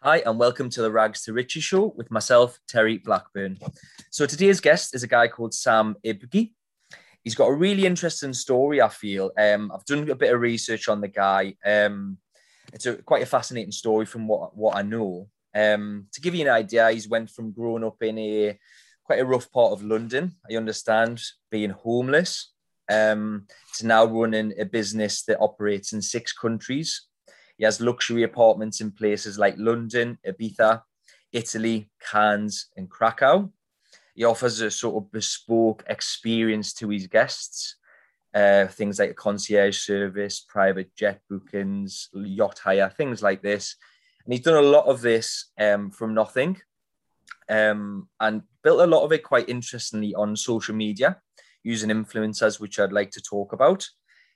Hi, and welcome to the Rags to Riches show with myself, Terry Blackburn. So today's guest is a guy called Sam Ibgi. He's got a really interesting story, I feel. Um, I've done a bit of research on the guy. Um, it's a, quite a fascinating story from what, what I know. Um, to give you an idea, he's went from growing up in a quite a rough part of London, I understand, being homeless, um, to now running a business that operates in six countries. He has luxury apartments in places like London, Ibiza, Italy, Cannes, and Krakow. He offers a sort of bespoke experience to his guests, uh, things like a concierge service, private jet bookings, yacht hire, things like this. And he's done a lot of this um, from nothing um, and built a lot of it quite interestingly on social media using influencers, which I'd like to talk about.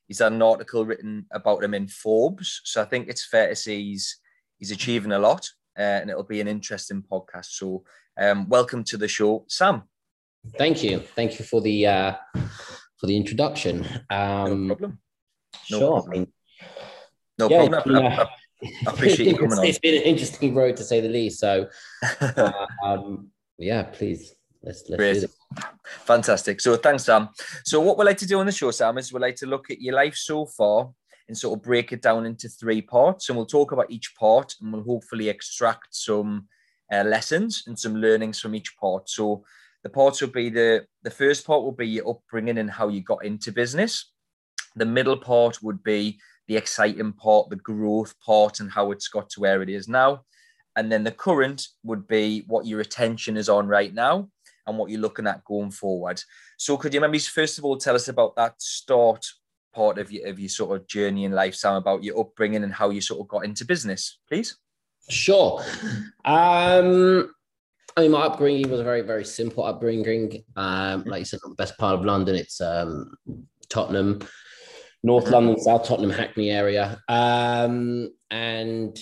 He's had an article written about him in Forbes. So I think it's fair to say he's, he's achieving a lot uh, and it'll be an interesting podcast. So um, welcome to the show, Sam. Thank you. Thank you for the uh, for the introduction. Um, no problem. No sure. Problem. no yeah, problem. I, I, I appreciate you coming on. It's been an interesting road to say the least. So, uh, um, yeah, please let's let's. Fantastic. So thanks, Sam. So what we're like to do on the show, Sam, is we're like to look at your life so far and sort of break it down into three parts, and we'll talk about each part, and we'll hopefully extract some uh, lessons and some learnings from each part. So the parts will be the the first part will be your upbringing and how you got into business. The middle part would be the exciting part, the growth part, and how it's got to where it is now. And then the current would be what your attention is on right now and what you're looking at going forward. So, could you maybe first of all tell us about that start part of your, of your sort of journey in life, Sam, about your upbringing and how you sort of got into business, please? Sure. Um, I mean, my upbringing was a very, very simple upbringing. Um, like you said, the best part of London, it's um, Tottenham, North mm-hmm. London, South Tottenham, Hackney area. Um, and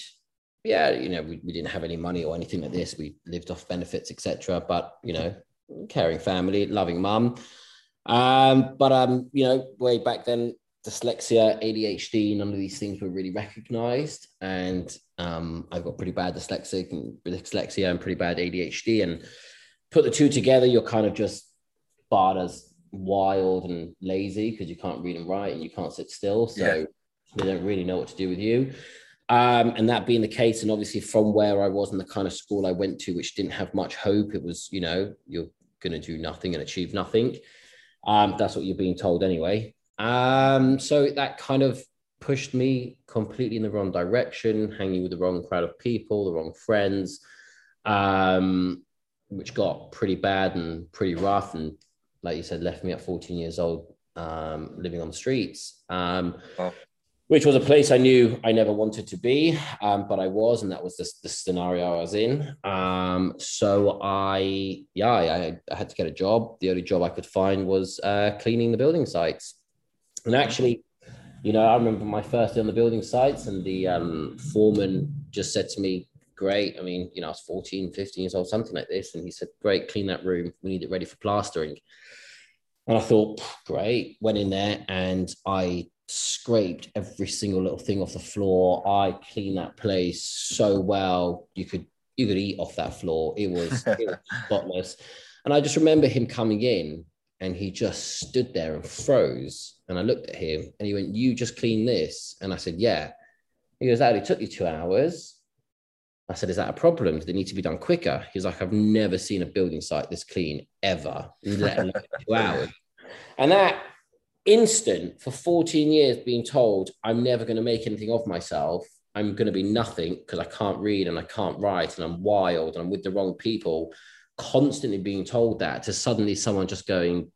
yeah, you know, we, we didn't have any money or anything like this. We lived off benefits, etc. But you know, caring family, loving mum. Um, but um, you know, way back then, dyslexia, ADHD, none of these things were really recognized. And um, I've got pretty bad dyslexic and dyslexia and pretty bad ADHD. And put the two together, you're kind of just barred as wild and lazy because you can't read and write and you can't sit still. So yeah. they don't really know what to do with you. Um, and that being the case, and obviously from where I was and the kind of school I went to, which didn't have much hope, it was, you know, you're going to do nothing and achieve nothing. Um, that's what you're being told anyway. Um, so that kind of pushed me completely in the wrong direction, hanging with the wrong crowd of people, the wrong friends, um, which got pretty bad and pretty rough. And like you said, left me at 14 years old, um, living on the streets. Um, oh which was a place I knew I never wanted to be, um, but I was, and that was the, the scenario I was in. Um, so I, yeah, I, I, had to get a job. The only job I could find was uh, cleaning the building sites. And actually, you know, I remember my first day on the building sites, and the um, foreman just said to me, Great. I mean, you know, I was 14, 15 years old, something like this. And he said, Great, clean that room. We need it ready for plastering. And I thought, great. Went in there and I scraped every single little thing off the floor. I cleaned that place so well. You could you could eat off that floor. It was, it was spotless. And I just remember him coming in and he just stood there and froze. And I looked at him and he went, You just cleaned this? And I said, Yeah. He goes, That only took you two hours. I said, Is that a problem? Does it need to be done quicker? He's like, I've never seen a building site this clean ever, let alone two hours. And that instant for 14 years being told I'm never going to make anything of myself. I'm going to be nothing because I can't read and I can't write and I'm wild and I'm with the wrong people. Constantly being told that to suddenly someone just going,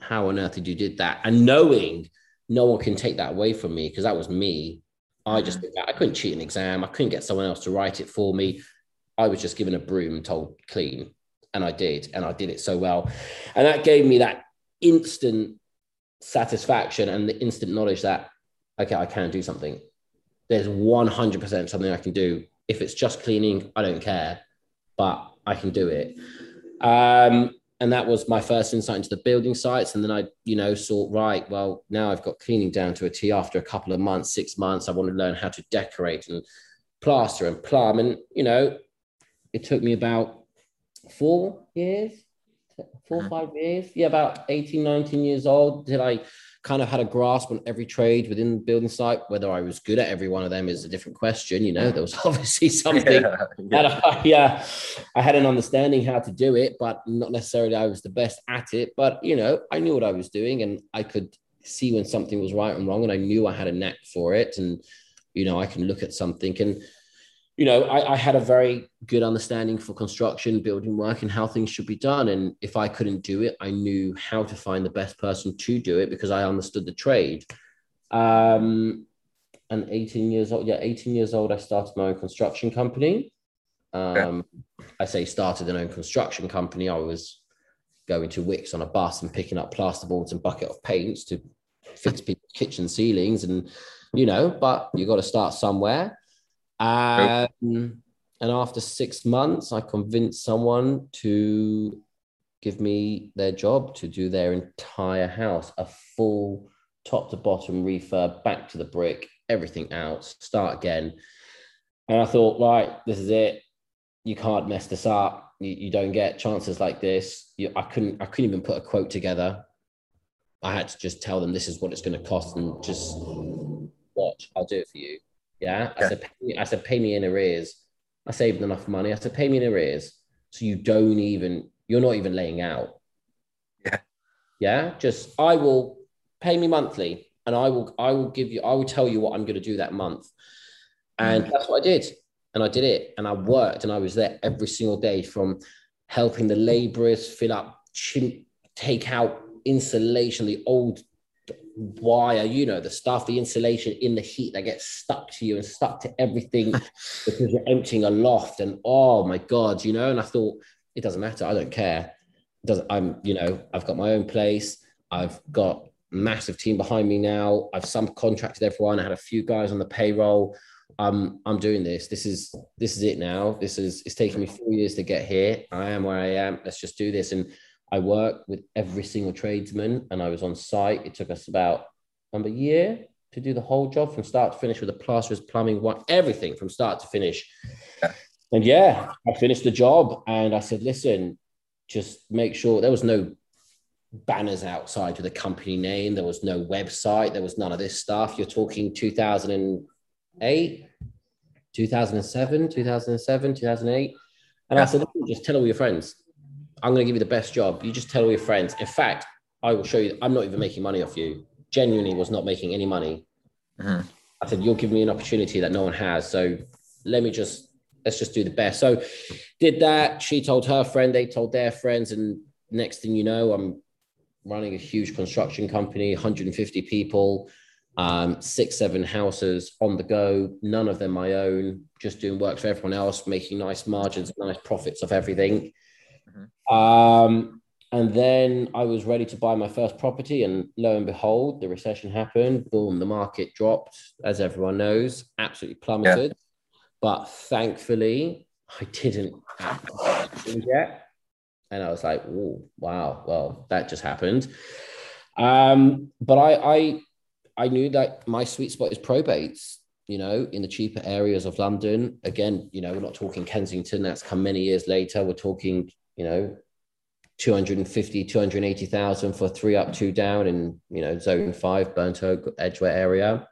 How on earth did you did that? And knowing no one can take that away from me because that was me. I just mm-hmm. I couldn't cheat an exam. I couldn't get someone else to write it for me. I was just given a broom told clean. And I did. And I did it so well. And that gave me that instant satisfaction and the instant knowledge that okay i can do something. There's 100% something i can do. If it's just cleaning i don't care but i can do it. Um, and that was my first insight into the building sites. And then i you know saw right well now i've got cleaning down to a t after a couple of months six months i want to learn how to decorate and plaster and plumb. And, you know, it took me about four years, four or five years. Yeah, about 18, 19 years old till I kind of had a grasp on every trade within the building site. Whether I was good at every one of them is a different question. You know, there was obviously something Yeah, that I, yeah, I had an understanding how to do it, but not necessarily I was the best at it. But you know, I knew what I was doing, and I could see when something was right and wrong, and I knew I had a knack for it. And you know, I can look at something and you know, I, I had a very good understanding for construction, building work, and how things should be done. And if I couldn't do it, I knew how to find the best person to do it because I understood the trade. Um, and 18 years old, yeah, 18 years old, I started my own construction company. Um, I say started an own construction company. I was going to Wickes on a bus and picking up plasterboards and bucket of paints to fix people's kitchen ceilings, and you know, but you got to start somewhere. Um, and after six months, I convinced someone to give me their job to do their entire house, a full top to bottom refurb, back to the brick, everything out, start again. And I thought, right, this is it. You can't mess this up. You, you don't get chances like this. You, I couldn't. I couldn't even put a quote together. I had to just tell them this is what it's going to cost, and just watch. I'll do it for you. Yeah. I Yeah. said, pay me, I said, pay me in arrears. I saved enough money. I said, pay me in arrears. So you don't even, you're not even laying out. Yeah. Yeah. Just, I will pay me monthly and I will, I will give you, I will tell you what I'm going to do that month. And that's what I did. And I did it. And I worked and I was there every single day from helping the laborers fill up, chim- take out insulation, the old wire, you know, the stuff, the insulation in the heat that gets stuck to you and stuck to everything because you're emptying a loft. And oh my God, you know, and I thought, it doesn't matter. I don't care. It doesn't, I'm, you know, I've got my own place. I've got massive team behind me now. I've subcontracted everyone. I had a few guys on the payroll. Um, I'm doing this. This is this is it now. This is it's taken me four years to get here. I am where I am. Let's just do this. And I worked with every single tradesman and I was on site. It took us about um, a year to do the whole job from start to finish with the plasterers, plumbing, what everything from start to finish. Yeah. And yeah, I finished the job and I said, listen, just make sure there was no banners outside with a company name. There was no website. There was none of this stuff. You're talking 2008, 2007, 2007, 2008. And I said, just tell all your friends. I'm going to give you the best job. You just tell all your friends. In fact, I will show you. I'm not even making money off you. Genuinely was not making any money. Mhm. I said, you'll give me an opportunity that no one has. So let me just, let's just do the best. So did that. She told her friend, they told their friends. And next thing you know, I'm running a huge construction company, 150 people, um, six, seven houses on the go, none of them my own, just doing work for everyone else, making nice margins, nice profits of everything. Um, and then I was ready to buy my first property, and lo and behold, the recession happened. Boom, the market dropped, as everyone knows, absolutely plummeted. But thankfully, I didn't yet. And I was like, oh, wow, well, that just happened. Um, but I, I, I knew that my sweet spot is probates. You know, in the cheaper areas of London. Again, you know, we're not talking Kensington. That's come many years later. We're talking, you know, 250, 280,000 for three up, two down in, you know, zone five, Burnt Oak, Edgware area.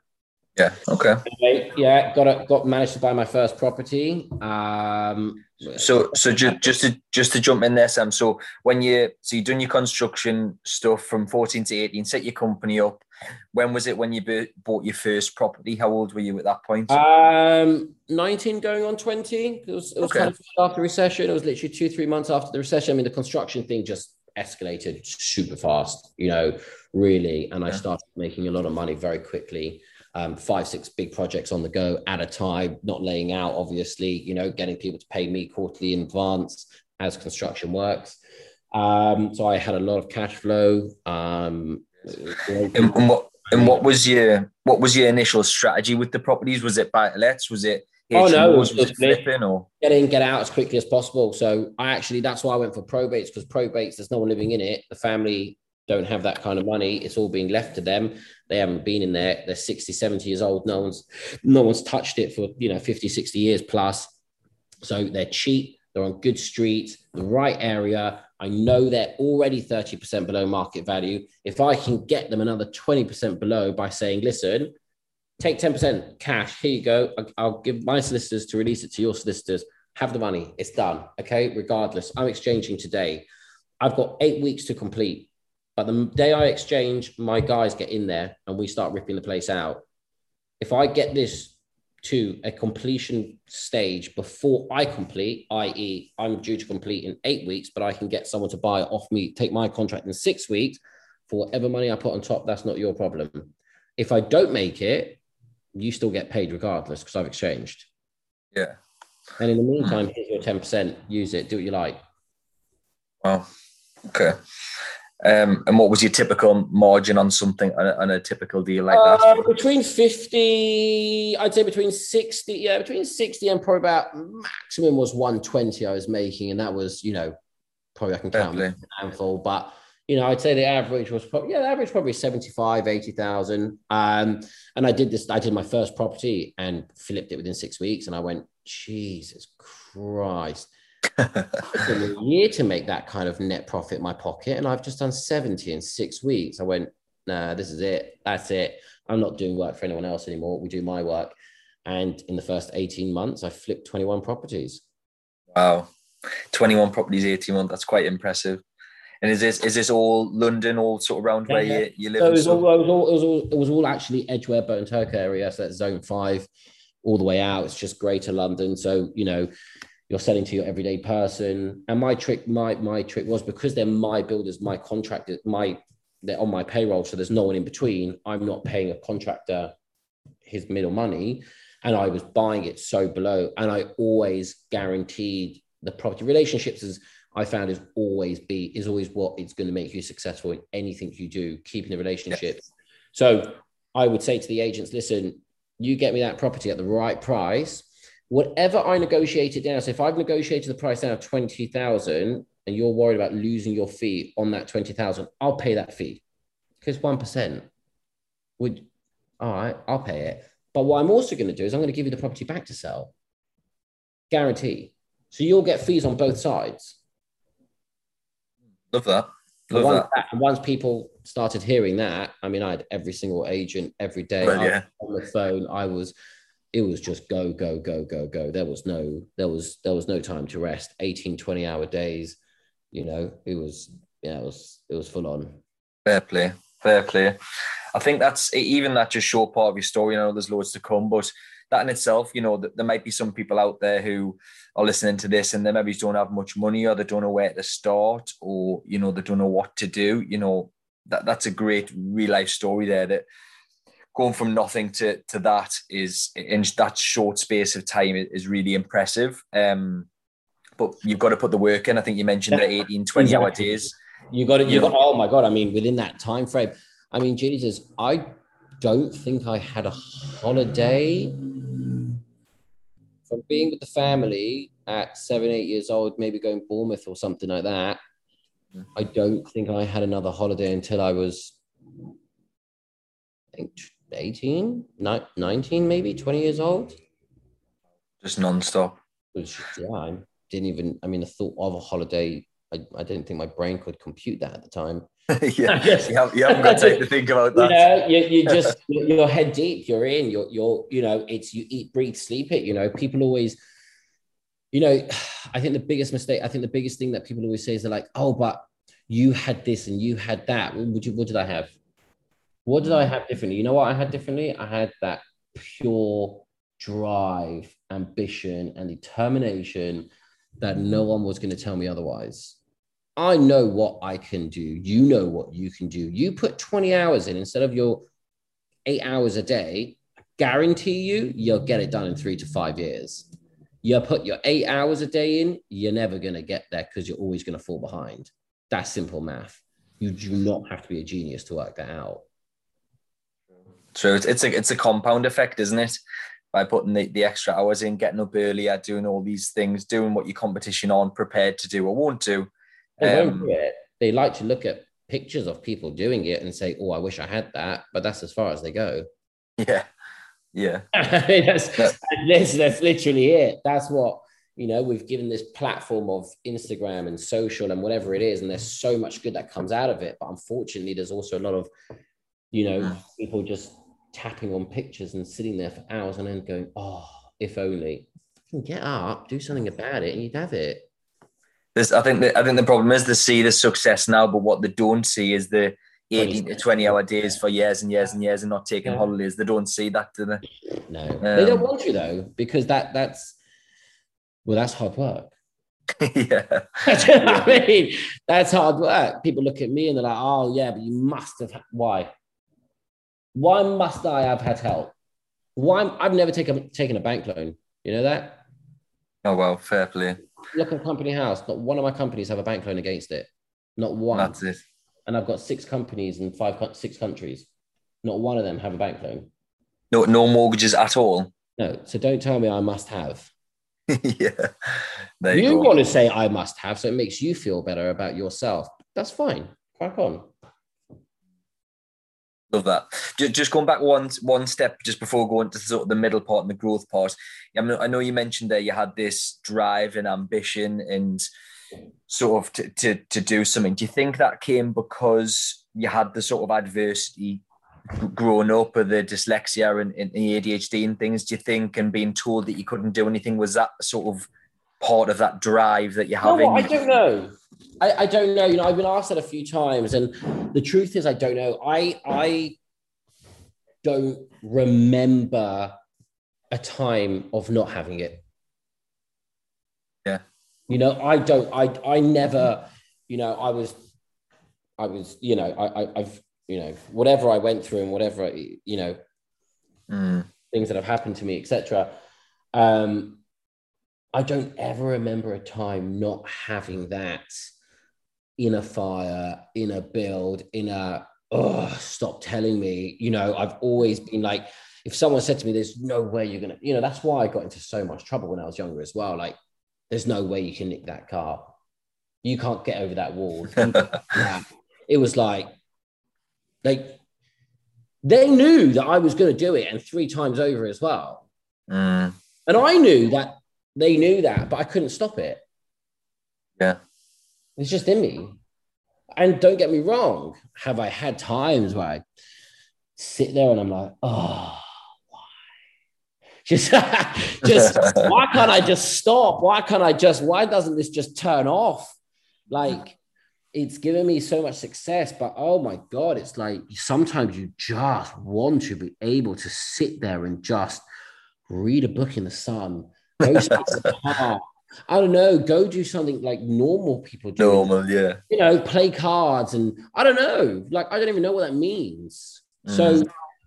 Yeah. Okay. Anyway, yeah, got a, got managed to buy my first property. Um, So, so just just to just to jump in there, Sam. So when you so you done your construction stuff from fourteen to eighteen, set your company up. When was it when you bought your first property? How old were you at that point? Um, 19 going on 20. It was, it was Okay. kind of after recession. It was literally two, three months after the recession. I mean, the construction thing just escalated super fast, you know, really. And I started making a lot of money very quickly. Um, five, six big projects on the go at a time, not laying out, obviously, you know, getting people to pay me quarterly in advance as construction works. Um, so I had a lot of cash flow. Um, and, and what and what was your what was your initial strategy with the properties? Was it buy to lets? Was it Oh, no, was was it flipping or get in, get out as quickly as possible. So I actually, that's why I went for probates because probates, there's no one living in it. The family don't have that kind of money. It's all being left to them. They haven't been in there. They're 60, 70 years old. No one's no one's touched it for you know 50, 60 years plus. So they're cheap. They're on good streets, the right area. I know they're already 30% below market value. If I can get them another 20% below by saying, listen, take 10% cash, here you go. I'll give my solicitors to release it to your solicitors. Have the money. It's done. Okay. Regardless, I'm exchanging today. I've got eight weeks to complete. But the day I exchange, my guys get in there and we start ripping the place out. If I get this to a completion stage before I complete, i.e., I'm due to complete in eight weeks, but I can get someone to buy it off me, take my contract in six weeks for whatever money I put on top, that's not your problem. If I don't make it, you still get paid regardless because I've exchanged. Yeah. And in the meantime, here's your 10%, use it, do what you like. Wow. Okay. Um, and what was your typical margin on something on a, on a typical deal like that? Uh, between 50, I'd say between 60, yeah, between 60 and probably about maximum was 120 I was making. And that was, you know, probably I can count a handful, but you know, I'd say the average was probably, yeah, the average probably 75, 80,000. Um, and I did this, I did my first property and flipped it within six weeks. And I went, Jesus Christ a year to make that kind of net profit in my pocket, and I've just done 70 in six weeks. I went, nah, this is it. That's it. I'm not doing work for anyone else anymore. We do my work. And in the first 18 months, I flipped 21 properties. Wow. 21 properties, 18 months. That's quite impressive. And is this is this all London, all sort of around yeah, where yeah. You, you live? So it, was all, it, was all, it, was all, it was all actually Edgware, Burnt Oak area. So that's zone five all the way out. It's just greater London. So, you know, you're selling to your everyday person. And my trick, my my trick was because they're my builders, my contractors, my they're on my payroll, so there's no one in between. I'm not paying a contractor his middle money, and I was buying it so below. And I always guaranteed the property relationships is I found is always be is always what it's going to make you successful in anything you do, keeping the relationship. Yes. So I would say to the agents, listen, you get me that property at the right price whatever I negotiated down. So if I've negotiated the price down of 20,000 and you're worried about losing your fee on that 20,000, I'll pay that fee because 1% would, all right, I'll pay it. But what I'm also going to do is I'm going to give you the property back to sell. Guarantee. So you'll get fees on both sides. Love that. Love once, that. once people started hearing that, I mean, I had every single agent every day well, yeah. on the phone. I was it was just go go go go go. There was no there was there was no time to rest. 18 20 hour days you know it was yeah it was it was full on. Fair play fair play. I think that's even that just short part of your story you know there's loads to come but that in itself you know there might be some people out there who are listening to this and they maybe don't have much money or they don't know where to start or you know they don't know what to do you know that that's a great real life story there that going from nothing to to that is in that short space of time is really impressive. Um, but you've got to put the work in. I think you mentioned the 18, 20 exactly. hour days. You got it. You, got, oh my God. I mean, within that time frame, I mean, Jesus, I don't think I had a holiday from being with the family at seven, eight years old, maybe going Bournemouth or something like that. I don't think I had another holiday until I was, I think, 18, 19, maybe 20 years old. Just non-stop. Which, yeah, I didn't even, I mean, the thought of a holiday, I, I didn't think my brain could compute that at the time. yeah, you, have, you haven't got time to think about that. You know, you, you just, you're head deep, you're in, you're, you're, you know, it's, you eat, breathe, sleep it, you know, people always, you know, I think the biggest mistake, I think the biggest thing that people always say is they're like, oh, but you had this and you had that. What, you, what did I have? What did I mm. have differently? You know what I had differently? I had that pure drive, ambition, and determination that mm. no one was going to tell me otherwise. I know what I can do. You know what you can do. You put 20 hours in instead of your eight hours a day, guarantee you, you'll get it done in three to five years. You put your eight hours a day in, you're never going to get there because you're always going to fall behind. That's simple math. You do not have to be a genius to work that out. True. It's, it's a it's a compound effect, isn't it? By putting the, the extra hours in, getting up earlier, doing all these things, doing what your competition on prepared to do or won't do. They um, do. They like to look at pictures of people doing it and say, "Oh, I wish I had that," but that's as far as they go. Yeah, yeah. that's, that's, that's literally it. That's what you know. We've given this platform of Instagram and social and whatever it is, and there's so much good that comes out of it. But unfortunately, there's also a lot of you know mm. people just tapping on pictures and sitting there for hours and then going, "Oh, if only." Get up, do something about it, and you'd have it. This, I think, the, I think the problem is they see the success now, but what they don't see is the 18 to 20 hour days for years and years and years and not taking holidays. They don't see that, do they? No, um, they don't want you though, because that that's well, that's hard work. yeah. I mean? That's hard work. People look at me and they're like, oh yeah, but you must have why? Why must I have had help? Why I've never taken taken a bank loan. You know that? Oh well, fair play. Look at Company House. Not one of my companies have a bank loan against it. Not one. That's it. And I've got six companies in five, six countries. Not one of them have a bank loan. No, no mortgages at all. No. So don't tell me I must have. yeah. There you, you want to say I must have, so it makes you feel better about yourself. That's fine. Crack on. Love that. Just going back one one step just before going to sort of the middle part and the growth part. I, mean, I know you mentioned that you had this drive and ambition and sort of to, to, to do something. Do you think that came because you had the sort of adversity growing up with the dyslexia and, and the ADHD and things? Do you think and being told that you couldn't do anything was that sort of part of that drive that you're having? No, I don't know. I, I don't know. You know, I've been asked that a few times, and the truth is, I don't know. I I don't remember a time of not having it. Yeah. You know, I don't. I I never. You know, I was. I was. You know, I, I I've. You know, whatever I went through and whatever you know, mm. things that have happened to me, etc. Um, I don't ever remember a time not having that in a fire, in a build, in a oh, stop telling me. You know, I've always been like, if someone said to me, there's no way you're gonna, you know, that's why I got into so much trouble when I was younger as well. Like, there's no way you can nick that car. You can't get over that wall. it was like, like they knew that I was going to do it and three times over as well. Mm. And I knew that they knew that, but I couldn't stop it. Yeah. It's just in me. And don't get me wrong, have I had times where I sit there and I'm like, oh, why? Just, just why can't I just stop? Why can't I just, why doesn't this just turn off? Like, it's given me so much success, but oh my God, it's like sometimes you just want to be able to sit there and just read a book in the sun, go the park, I don't know, go do something like normal people do. Normal, yeah. You know, play cards and I don't know, like I don't even know what that means. Mm. So,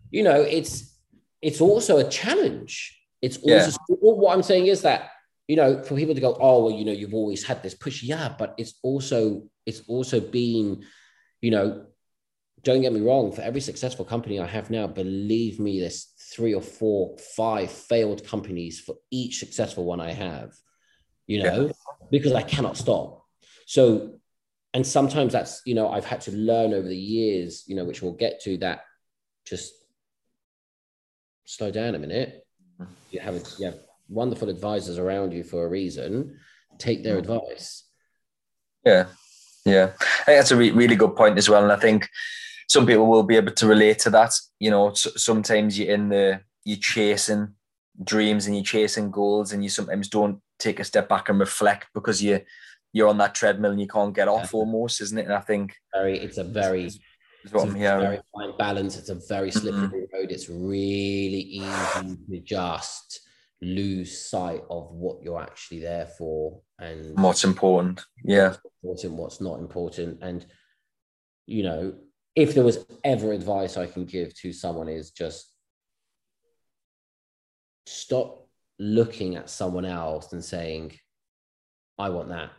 you know, it's it's also a challenge. It's also yeah. what I'm saying is that you know, for people to go, oh well, you know, you've always had this push, yeah, but it's also it's also been, you know, don't get me wrong, for every successful company I have now, believe me, there's three or four, five failed companies for each successful one I have you know, yeah. because I cannot stop. So, and sometimes that's, you know, I've had to learn over the years, you know, which we'll get to that just slow down a minute. Mm-hmm. You have, you have wonderful advisors around you for a reason. Take their mm-hmm. advice. Yeah. Yeah. I think that's a re- really good point as well. And I think some people will be able to relate to that. You know, sometimes you're in the, you're chasing dreams and you're chasing goals and you sometimes don't take a step back and reflect because you you're on that treadmill and you can't get off almost, isn't it? And I think very it's a very it's a very fine balance. It's a very slippery mm-hmm. road. It's really easy to just lose sight of what you're actually there for and what's important. Yeah. What's important, what's not important. And you know, if there was ever advice I can give to someone is just stop looking at someone else and saying, I want that.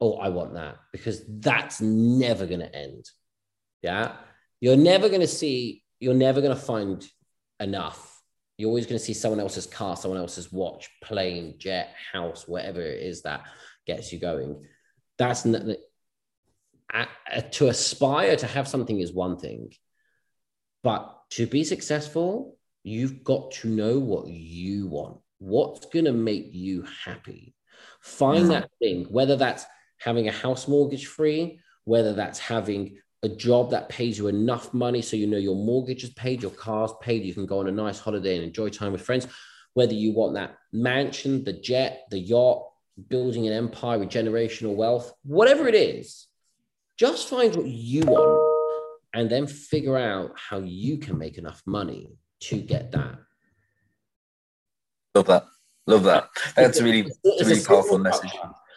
Oh, I want that. Because that's never going to end. Yeah. You're never going to see, you're never going to find enough. You're always going to see someone else's car, someone else's watch, plane, jet, house, whatever it is that gets you going. That's not, to aspire to have something is one thing, but to be successful, you've got to know what you want. What's going to make you happy? Find that thing, whether that's having a house mortgage free, whether that's having a job that pays you enough money so you know your mortgage is paid, your car's paid, you can go on a nice holiday and enjoy time with friends, whether you want that mansion, the jet, the yacht, building an empire with generational wealth, whatever it is, just find what you want and then figure out how you can make enough money to get that. Love that. Love that. That's a really, it's, it's a really powerful message.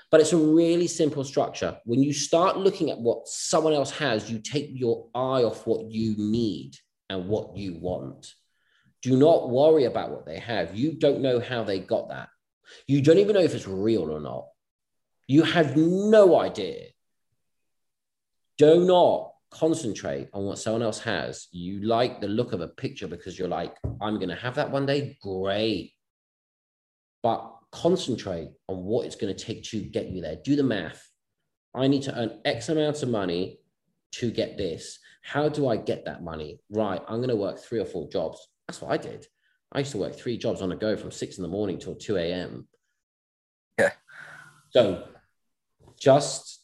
But it's a really simple structure. When you start looking at what someone else has, you take your eye off what you need and what you want. Do not worry about what they have. You don't know how they got that. You don't even know if it's real or not. You have no idea. Do not concentrate on what someone else has. You like the look of a picture because you're like, I'm going to have that one day. Great. But concentrate on what it's going to take to get you there. Do the math. I need to earn X amount of money to get this. How do I get that money? Right. I'm going to work three or four jobs. That's what I did. I used to work three jobs on a go from six in the morning till 2 a.m. Yeah. So just,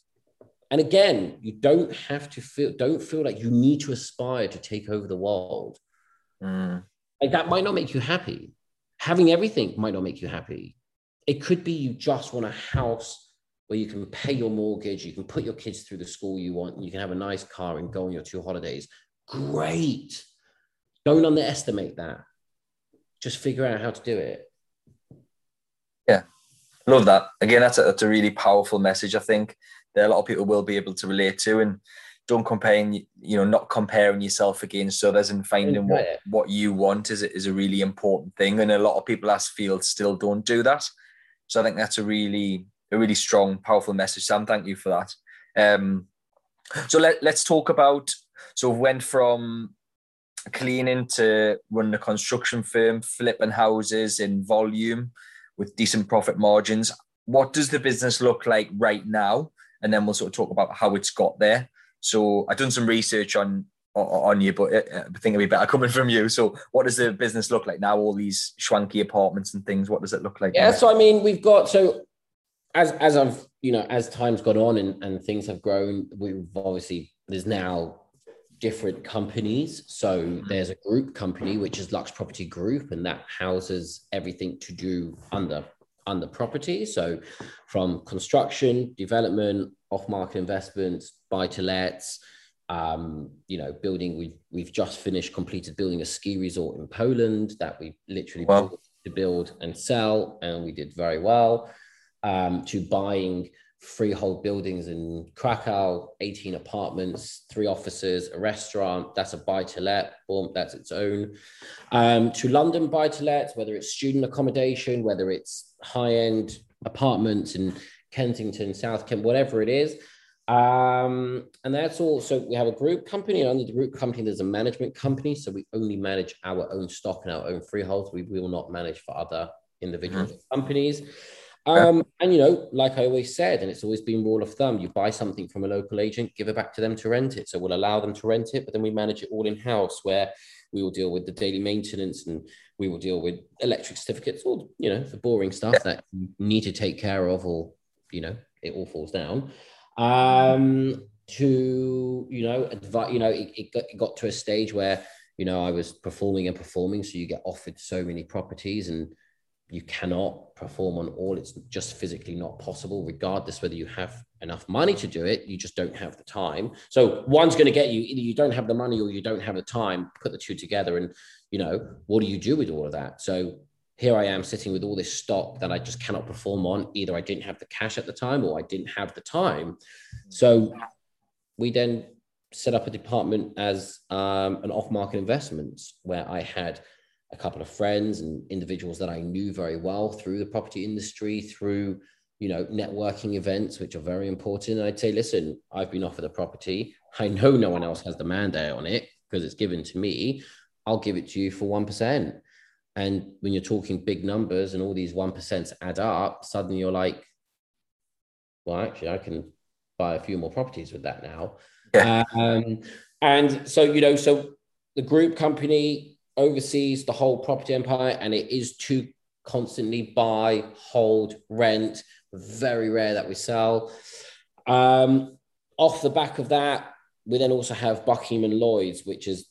and again, you don't have to feel, don't feel like you need to aspire to take over the world. Mm. Like that might not make you happy. Having everything might not make you happy. It could be you just want a house where you can pay your mortgage, you can put your kids through the school you want, you can have a nice car and go on your two holidays. Great. Don't underestimate that. Just figure out how to do it. Yeah, love that. Again, that's a, that's a really powerful message. I think that a lot of people will be able to relate to, and don't compare, you know, not comparing yourself against others and finding what, what you want is, is a really important thing. And a lot of people as fields still don't do that. So I think that's a really a really strong, powerful message. Sam, thank you for that. Um, so let, let's talk about so went from cleaning to running a construction firm, flipping houses in volume with decent profit margins. What does the business look like right now? And then we'll sort of talk about how it's got there. So I've done some research on on you, but uh, I think it'd be better coming from you. So, what does the business look like now? All these swanky apartments and things. What does it look like? Yeah, now? so I mean, we've got so as as I've you know as time's gone on and, and things have grown, we've obviously there's now different companies. So mm-hmm. there's a group company which is Lux Property Group, and that houses everything to do under under property. So from construction, development, off market investments, buy to lets um, you know, building. We've we've just finished completed building a ski resort in Poland that we literally wow. built to build and sell, and we did very well. Um, to buying freehold buildings in Krakow, 18 apartments, three offices, a restaurant. That's a buy to let. Boom, that's its own. Um, to London buy to let, whether it's student accommodation, whether it's high end apartments in Kensington, South Ken, whatever it is. Um, and that's all. So we have a group company, and under the group company, there's a management company. So we only manage our own stock and our own freeholds. We will not manage for other individuals mm-hmm. companies. Um, and you know, like I always said, and it's always been rule of thumb: you buy something from a local agent, give it back to them to rent it. So we'll allow them to rent it, but then we manage it all in house, where we will deal with the daily maintenance and we will deal with electric certificates, all you know, the boring stuff that you need to take care of, or you know, it all falls down. Um, to you know advise you know it, it, got, it got to a stage where you know i was performing and performing so you get offered so many properties and you cannot perform on all it's just physically not possible regardless whether you have enough money to do it you just don't have the time so one's going to get you either you don't have the money or you don't have the time put the two together and you know what do you do with all of that so here I am sitting with all this stock that I just cannot perform on. Either I didn't have the cash at the time or I didn't have the time. So we then set up a department as um, an off market investments where I had a couple of friends and individuals that I knew very well through the property industry, through you know networking events, which are very important. And I'd say, listen, I've been offered a property. I know no one else has the mandate on it because it's given to me. I'll give it to you for one percent and when you're talking big numbers and all these 1% add up, suddenly you're like, well, actually, I can buy a few more properties with that now. Yeah. Um, and so, you know, so the group company oversees the whole property empire and it is to constantly buy, hold, rent. Very rare that we sell. Um, off the back of that, we then also have Buckingham and Lloyds, which is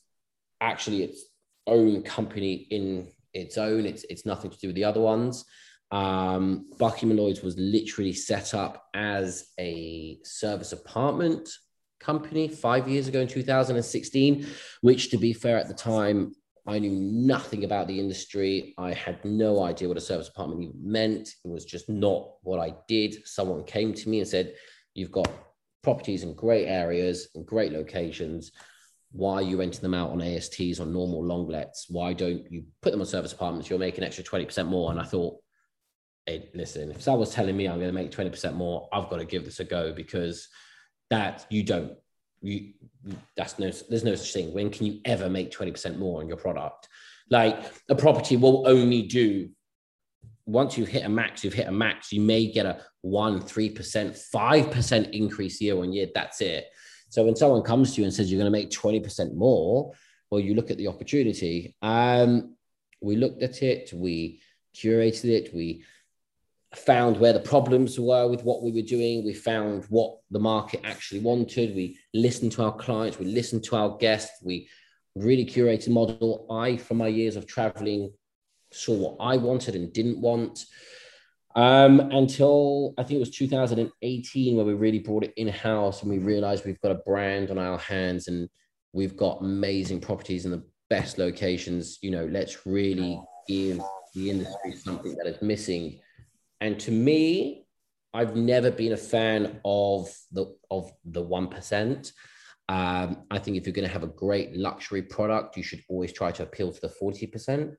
actually its own company in its own. It's it's nothing to do with the other ones. Um, Buckingham Lloyds was literally set up as a service apartment company five years ago in 2016, which, to be fair, at the time, I knew nothing about the industry. I had no idea what a service apartment even meant. It was just not what I did. Someone came to me and said, You've got properties in great areas and great locations. Why are you renting them out on ASTs on normal long lets? Why don't you put them on service apartments? You'll make an extra 20% more. And I thought, hey, listen, if someone's telling me I'm going to make 20% more, I've got to give this a go because that you don't, you, that's no, there's no such thing. When can you ever make 20% more on your product? Like a property will only do once you've hit a max, you've hit a max. You may get a one, three percent, five percent increase year on year. That's it. So when someone comes to you and says you're going to make 20% more, well, you look at the opportunity. Um, we looked at it, we curated it, we found where the problems were with what we were doing. We found what the market actually wanted. We listened to our clients. We listened to our guests. We really curated model. I, from my years of traveling, saw what I wanted and didn't want. Um, until I think it was 2018 where we really brought it in house and we realized we've got a brand on our hands and we've got amazing properties in the best locations. You know, let's really give the industry something that is missing and to me, I've never been a fan of the of the one percent. Um, I think if you're going to have a great luxury product, you should always try to appeal to the forty percent.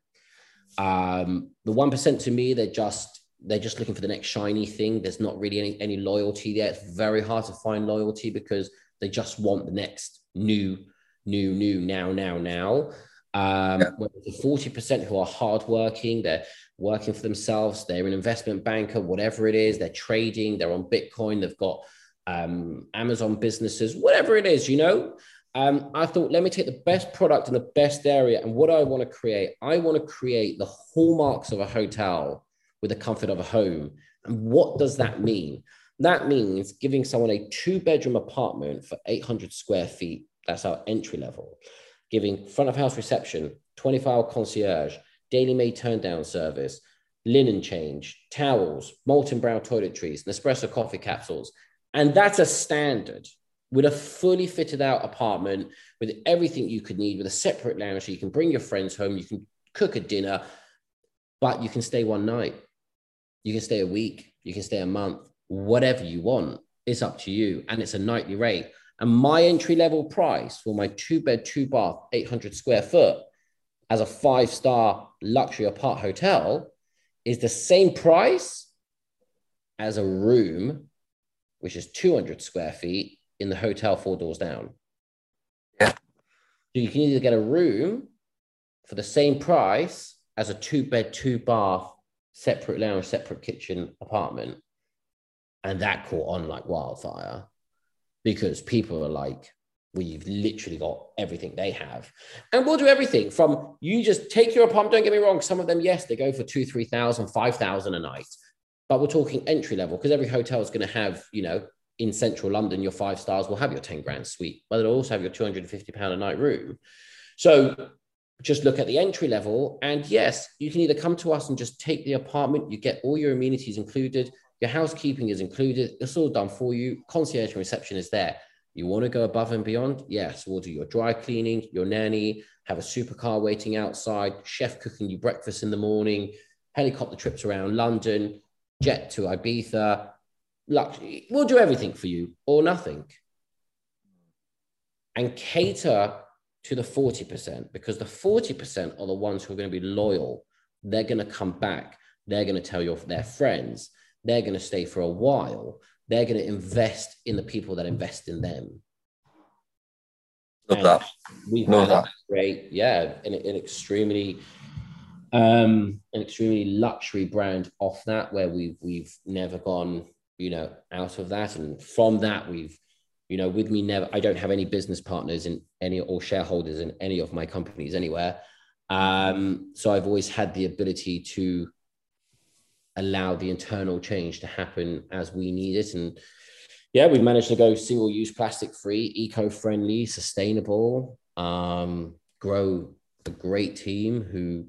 Um, the one percent to me, they're just they're just looking for the next shiny thing. There's not really any, any loyalty there. It's very hard to find loyalty because they just want the next new, new, new, now, now, now. Um, yeah. the 40% who are hardworking, they're working for themselves, they're an investment banker, whatever it is, they're trading, they're on Bitcoin, they've got um, Amazon businesses, whatever it is, you know. Um, I thought, let me take the best product in the best area. And what I want to create? I want to create the hallmarks of a hotel with the comfort of a home. And what does that mean? That means giving someone a two bedroom apartment for 800 square feet. That's our entry level giving front of house reception, 24 hour concierge, daily made turn down service, linen change, towels, Molton Brown toiletries, Nespresso coffee capsules. And that's a standard with a fully fitted out apartment with everything you could need with a separate lounge so you can bring your friends home, you can cook a dinner, but you can stay one night. You can stay a week, you can stay a month, whatever you want. It's up to you. And it's a nightly rate. And my entry level price for my two bed, two bath, 800 square foot as a five star luxury apart hotel is the same price as a room, which is 200 square feet in the hotel four doors down. Yeah. So you can either get a room for the same price as a two bed, two bath, separate lounge, separate kitchen apartment. And that caught on like wildfire because people are like, we've literally got everything they have. And we'll do everything from you just take your apartment. Don't get me wrong. Some of them, yes, they go for two, 3,000, 5,000 a night. But we're talking entry level because every hotel is going to have, you know, in central London, your five stars will have your 10 grand suite, but they'll also have your 250 pound a night room. So just look at the entry level. And yes, you can either come to us and just take the apartment, you get all your amenities included. Your housekeeping is included. It's all done for you. Concierge and reception is there. You want to go above and beyond? Yes, we'll do your dry cleaning, your nanny, have a supercar waiting outside, chef cooking you breakfast in the morning, helicopter trips around London, jet to Ibiza. Luxury. We'll do everything for you or nothing. And cater to the 40% because the 40% are the ones who are going to be loyal. They're going to come back. They're going to tell your, their friends they're going to stay for a while. They're going to invest in the people that invest in them. Love and that. We've Love that. Great, yeah, an, an extremely, um, an extremely luxury brand off that where we've we've never gone you know, out of that. And from that, we've, you know, with me never, I don't have any business partners in any or shareholders in any of my companies anywhere. Um, so I've always had the ability to allow the internal change to happen as we need it. And yeah, we've managed to go single use plastic free, eco friendly, sustainable, um, grow a great team who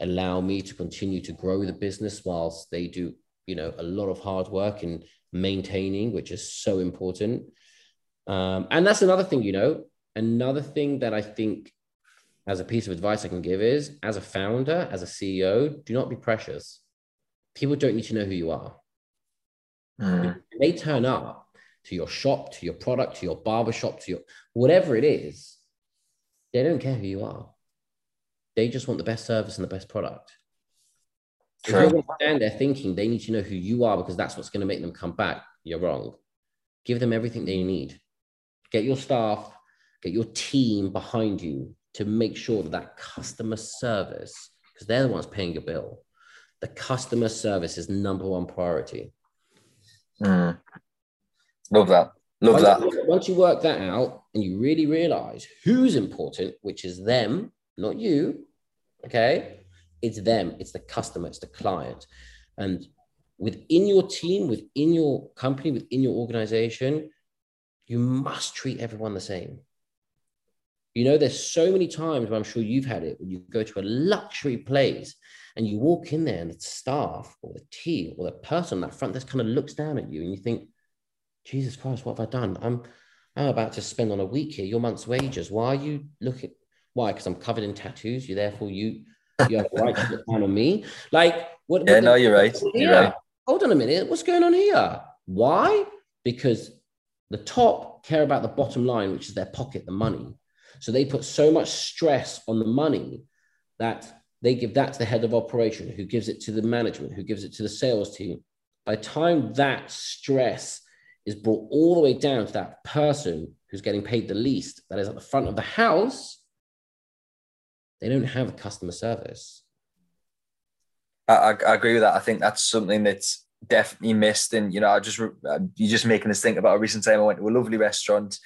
allow me to continue to grow the business whilst they do, you know, a lot of hard work in maintaining, which is so important. Um, and that's another thing, you know, another thing that I think as a piece of advice I can give is as a founder, as a CEO, do not be precious. People don't need to know who you are. Mm. They turn up to your shop, to your product, to your barber shop, to your whatever it is. They don't care who you are. They just want the best service and the best product. True. If going stand there thinking they need to know who you are because that's what's going to make them come back, you're wrong. Give them everything they need. Get your staff, get your team behind you to make sure that that customer service, because they're the ones paying your bill, the customer service is number one priority. Mm. Love that. Love once that. Once you work that out and you really realize who's important, which is them, not you, okay? It's them, it's the customer, it's the client. And within your team, within your company, within your organization, you must treat everyone the same. You know, there's so many times where I'm sure you've had it when you go to a luxury place and you walk in there and the staff or the team or the person on that front desk kind of looks down at you and you think, Jesus Christ, what have I done? I'm I'm about to spend on a week here, your month's wages. Why are you looking? Why? Because I'm covered in tattoos. You therefore you you have a right to look down on me. Like what? Yeah, what no, you're right. You're right. Hold on a minute. What's going on here? Why? Because the top care about the bottom line, which is their pocket, the money. So they put so much stress on the money that they give that to the head of operation, who gives it to the management, who gives it to the sales team. By the time that stress is brought all the way down to that person who's getting paid the least, that is at the front of the house, they don't have a customer service. I, I, I agree with that. I think that's something that's definitely missed. And you know, I just uh, you're just making us think about a recent time I went to a lovely restaurant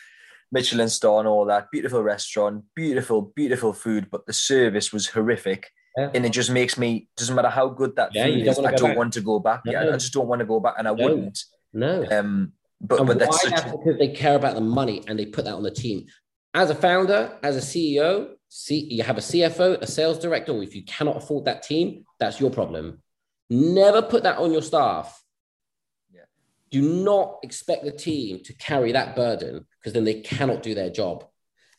Michelin star and all that. Beautiful restaurant, beautiful, beautiful food, but the service was horrific. Yeah. And it just makes me doesn't matter how good that yeah, food is, I don't back. want to go back. No. Yeah, I just don't want to go back, and I no. wouldn't. No. Um, but and but that's, that's because they care about the money and they put that on the team. As a founder, as a CEO, see you have a CFO, a sales director, or if you cannot afford that team, that's your problem. Never put that on your staff. Do not expect the team to carry that burden because then they cannot do their job.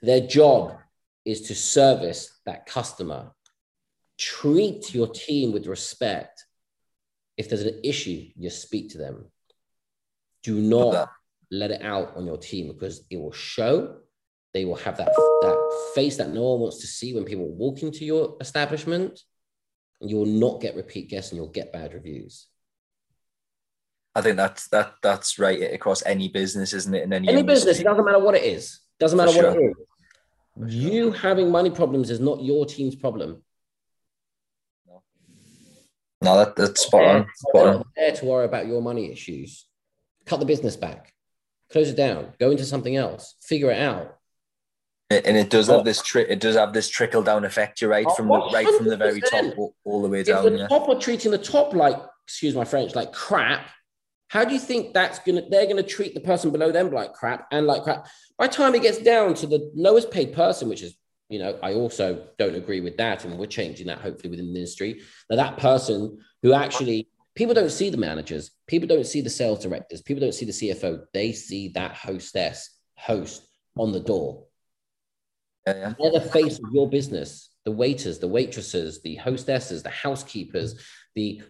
Their job is to service that customer. Treat your team with respect. If there's an issue, you speak to them. Do not let it out on your team because it will show. They will have that, that face that no one wants to see when people walk into your establishment. And you will not get repeat guests and you'll get bad reviews. I think that's that that's right across any business, isn't it? In any, any business, it doesn't matter what it is. Doesn't matter what it is. You having money problems is not your team's problem. No, no that, that's spot on. Spot on. There to worry about your money issues. Cut the business back, close it down, go into something else, figure it out. And it does have this trick. It does have this trickle down effect. You're right oh, from the right from the very top all, all the way down. If the yeah. top are treating the top like, excuse my French, like crap, how do you think that's gonna they're gonna treat the person below them like crap and like crap? By the time it gets down to the lowest paid person, which is you know, I also don't agree with that, and we're changing that hopefully within the industry. Now that person who actually people don't see the managers, people don't see the sales directors, people don't see the CFO, they see that hostess host on the door. Yeah, yeah. They're the face of your business. The waiters, the waitresses, the hostesses, the housekeepers, the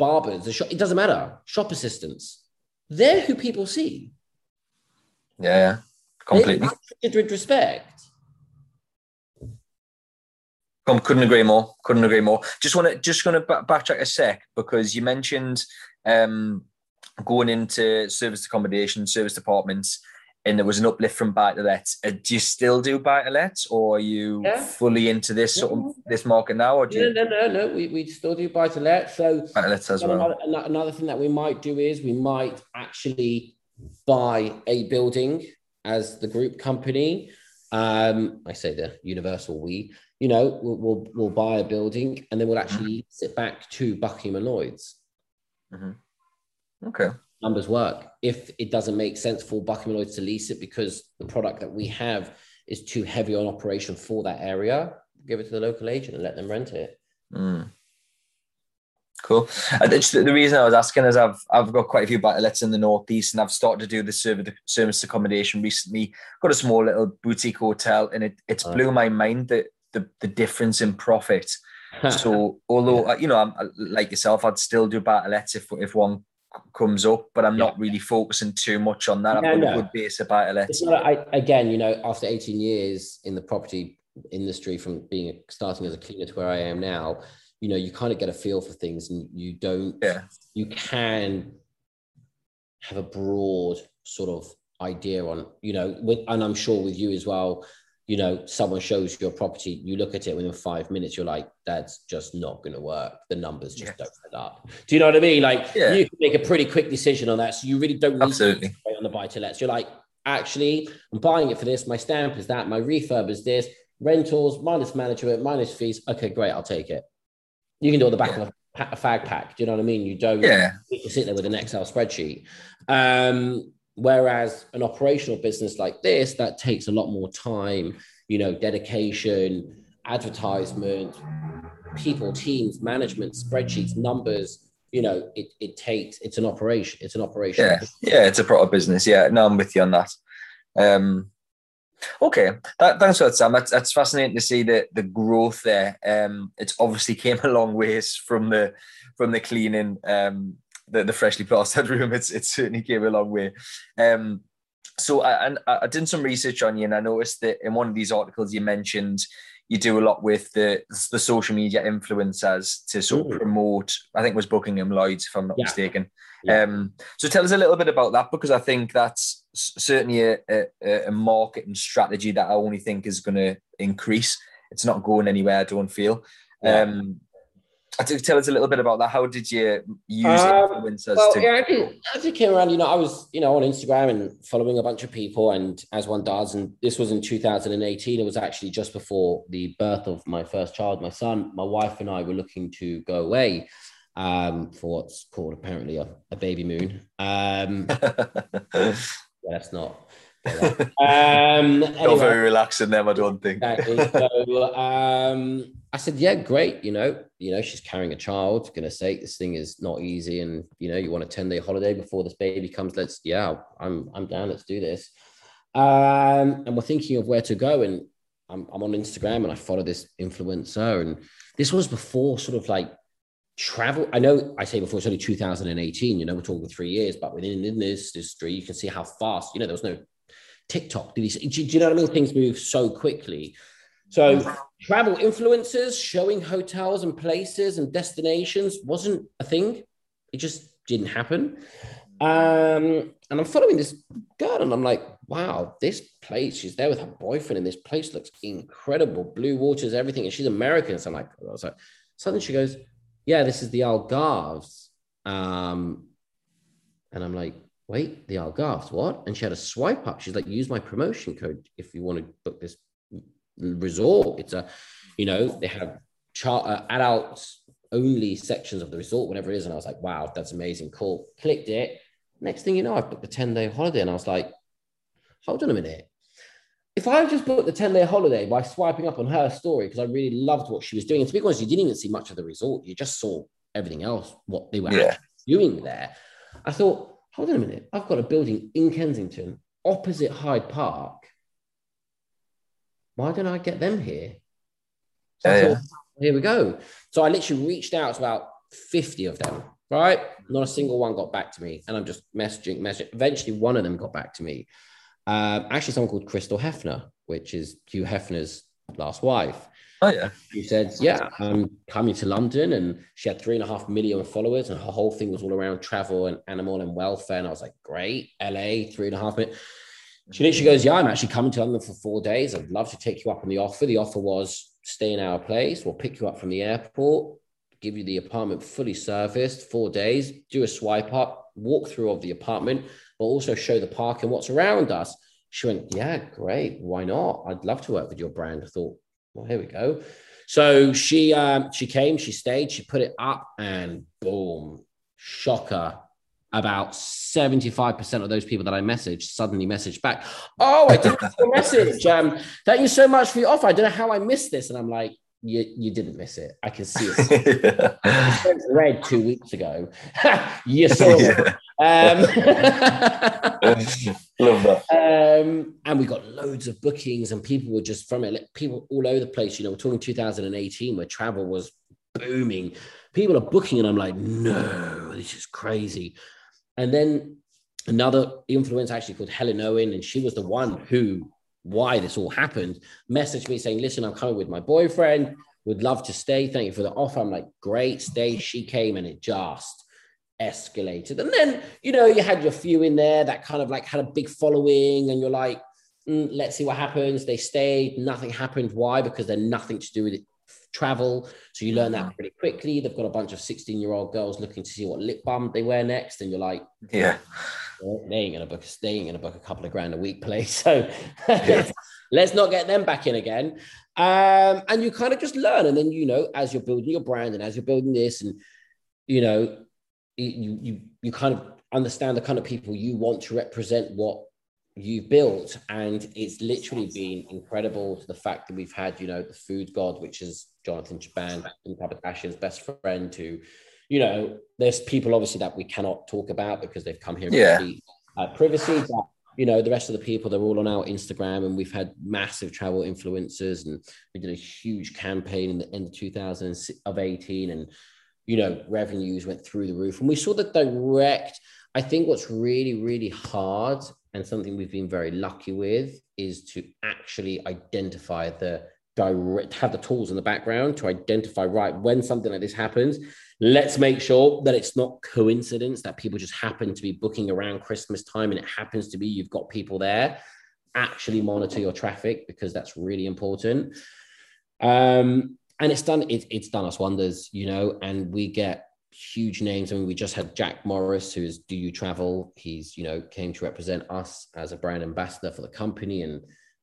barbers, the shop, it doesn't matter. Shop assistants, they're who people see. Yeah, yeah. completely. Treated with respect. couldn't agree more. Couldn't agree more. Just want to just going to backtrack a sec because you mentioned um, going into service accommodation, service departments, and there was an uplift from buy to let. Uh, do you still do buy to let, or are you Yeah. fully into this sort of this market now, or do No, you no, no, no. We, we still do buy to let. So buy to let as well? Another, another thing that we might do is we might actually buy a building as the group company. Um, I say the universal we, you know, we'll, we'll, we'll buy a building and then we'll actually sit back to Buckingham and Lloyds. Okay. Numbers work. If it doesn't make sense for Buckingham Lloyds to lease it because the product that we have is too heavy on operation for that area, give it to the local agent and let them rent it. Mm. Cool. And the reason I was asking is I've I've got quite a few buy-to-lets in the northeast, and I've started to do the service service accommodation recently. Got a small little boutique hotel, and it it's Oh. blew my mind that the the difference in profit. So although uh, you know I'm uh, like yourself, I'd still do buy-to-lets if if one comes up, but I'm not really focusing too much on that. I've No, got no. a good base of buy-to-lets. It's not, I, again, you know, after 18 years in the property industry, from being starting as a cleaner to where I am now, you know, you kind of get a feel for things, and you don't. Yeah. You can have a broad sort of idea on, you know, with, and I'm sure with you as well. You know, someone shows you a property, you look at it within five minutes, you're like, that's just not going to work. The numbers just Yeah. don't add up. Do you know what I mean? Like, Yeah. you can make a pretty quick decision on that. So you really don't need to Absolutely. on the buy to lets. You're like, actually, I'm buying it for this. My stamp is that. My refurb is this. Rentals minus management minus fees. Okay, great. I'll take it. You can do it on the back Yeah. of a, a fag pack. Do you know what I mean? You don't Yeah. need to sit there with an Excel spreadsheet. Um, whereas an operational business like this, that takes a lot more time, you know, dedication, advertisement, people, teams, management, spreadsheets, numbers. You know, it, it takes, it's an operation. It's an operation. Yeah, yeah, it's a proper business. Yeah, no, I'm with you on that. Um, okay, that, thanks for that, Sam. That's, that's fascinating to see the the growth there. Um, it's obviously came a long ways from the from the cleaning, um, the the freshly plastered room. It's it certainly came a long way. Um, so I, and I did some research on you, and I noticed that in one of these articles you mentioned you do a lot with the the social media influencers to sort of Mm. promote. I think it was Buckingham Lloyds, if I'm not Yeah. mistaken. Yeah. Um, so tell us a little bit about that because I think that's certainly a, a, a marketing strategy that I only think is going to increase. It's not going anywhere. I don't feel. Yeah. Um, I think tell us a little bit about that. How did you use Um, influencers Well, to? yeah, I think as it came around, you know, I was, you know, on Instagram and following a bunch of people, and as one does, and this was in 2018. It was actually just before the birth of my first child, my son. My wife and I were looking to go away um, for what's called apparently a, a baby moon. Um, yeah, that's not. Um, Not anyway, very relaxing, them. I don't think. Exactly. So um, I said, yeah, great. You know, you know, she's carrying a child. Gonna say this thing is not easy, and you know, you want a ten day holiday before this baby comes. Let's, yeah, I'm, I'm down. Let's do this. Um, and we're thinking of where to go, and I'm, I'm on Instagram, and I follow this influencer, and this was before sort of like travel. I know I say before it's only 2018. You know, we're talking three years, but within in this industry, you can see how fast. You know, there was no TikTok. Did he, do you know what I mean? Things move so quickly. So travel influencers showing hotels and places and destinations wasn't a thing. It just didn't happen. Um, and I'm following this girl, and I'm like, wow, this place. She's there with her boyfriend, and this place looks incredible. Blue waters, everything, and she's American. So I'm like, I was like, suddenly she goes, yeah, this is the Algarves. Um, and I'm like, wait, the Algarves, what? And she had a swipe up. She's like, use my promotion code if you want to book this resort. It's a, you know, they have char- uh, adults only sections of the resort, whatever it is. And I was like, wow, that's amazing. Cool. Clicked it. Next thing you know, I've booked a 10 day holiday. And I was like, hold on a minute. If I just booked the 10 day holiday by swiping up on her story, because I really loved what she was doing, and to be honest, you didn't even see much of the resort, you just saw everything else, what they were Yeah. doing there. I thought, hold on a minute, I've got a building in Kensington opposite Hyde Park. Why don't I get them here? So Yeah, thought, here we go. So I literally reached out to about 50 of them, right? Not a single one got back to me. And I'm just messaging, messaging. Eventually, one of them got back to me. Um, actually, someone called Crystal Hefner, which is Hugh Hefner's last wife. Oh yeah. She said, Yeah, I'm coming to London. And she had three and a half million followers, and her whole thing was all around travel and animal and welfare. And I was like, Great, LA, three and a half million. She literally goes, Yeah, I'm actually coming to London for four days. I'd love to take you up on the offer. The offer was stay in our place. We'll pick you up from the airport, give you the apartment fully serviced, four days, do a swipe up, walk through of the apartment, but also show the park and what's around us. She went, Yeah, great. Why not? I'd love to work with your brand. I thought, Well, here we go. So she um, she came, she stayed, she put it up, and boom, shocker about 75% of those people that I messaged suddenly messaged back, Oh, I didn't get your message. Um, thank you so much for your offer. I don't know how I missed this. And I'm like, you, you didn't miss it. I can see it. Read two weeks ago. you saw it. Um, Love that. Um, and we got loads of bookings, and people were just from it. People all over the place. You know, we're talking 2018 where travel was booming. People are booking, and I'm like, no, this is crazy. And then another influencer actually called Helen Owen, and she was the one who, why this all happened, messaged me saying, Listen, I'm coming with my boyfriend, would love to stay. Thank you for the offer. I'm like, Great, stay. She came and it just escalated. And then, you know, you had your few in there that kind of like had a big following, and you're like, mm, let's see what happens. They stayed, nothing happened. Why? Because they're nothing to do with it travel. So you learn that mm-hmm. pretty quickly. They've got a bunch of 16 year old girls looking to see what lip balm they wear next. And you're like, yeah, well, they ain't gonna book, they ain't gonna book a couple of grand a week place. So yeah. let's not get them back in again. Um, and you kind of just learn. And then, you know, as you're building your brand and as you're building this and, you know, you, you, you kind of understand the kind of people you want to represent what you've built and it's literally been incredible to the fact that we've had you know the food god which is jonathan cheban and Kardashian's best friend to you know there's people obviously that we cannot talk about because they've come here yeah. uh, privacy but you know the rest of the people they're all on our instagram and we've had massive travel influencers and we did a huge campaign in the end of 2018 and you know revenues went through the roof. And we saw the direct i think what's really really hard and something we've been very lucky with is to actually identify the direct have the tools in the background to identify right when something like this happens let's make sure that it's not coincidence that people just happen to be booking around christmas time and it happens to be you've got people there. Actually monitor your traffic because that's really important. Um, and it's done it, it's done us wonders you know and we get huge names. I mean, we just had Jack Morris, who is Do You Travel? He's, you know, came to represent us as a brand ambassador for the company and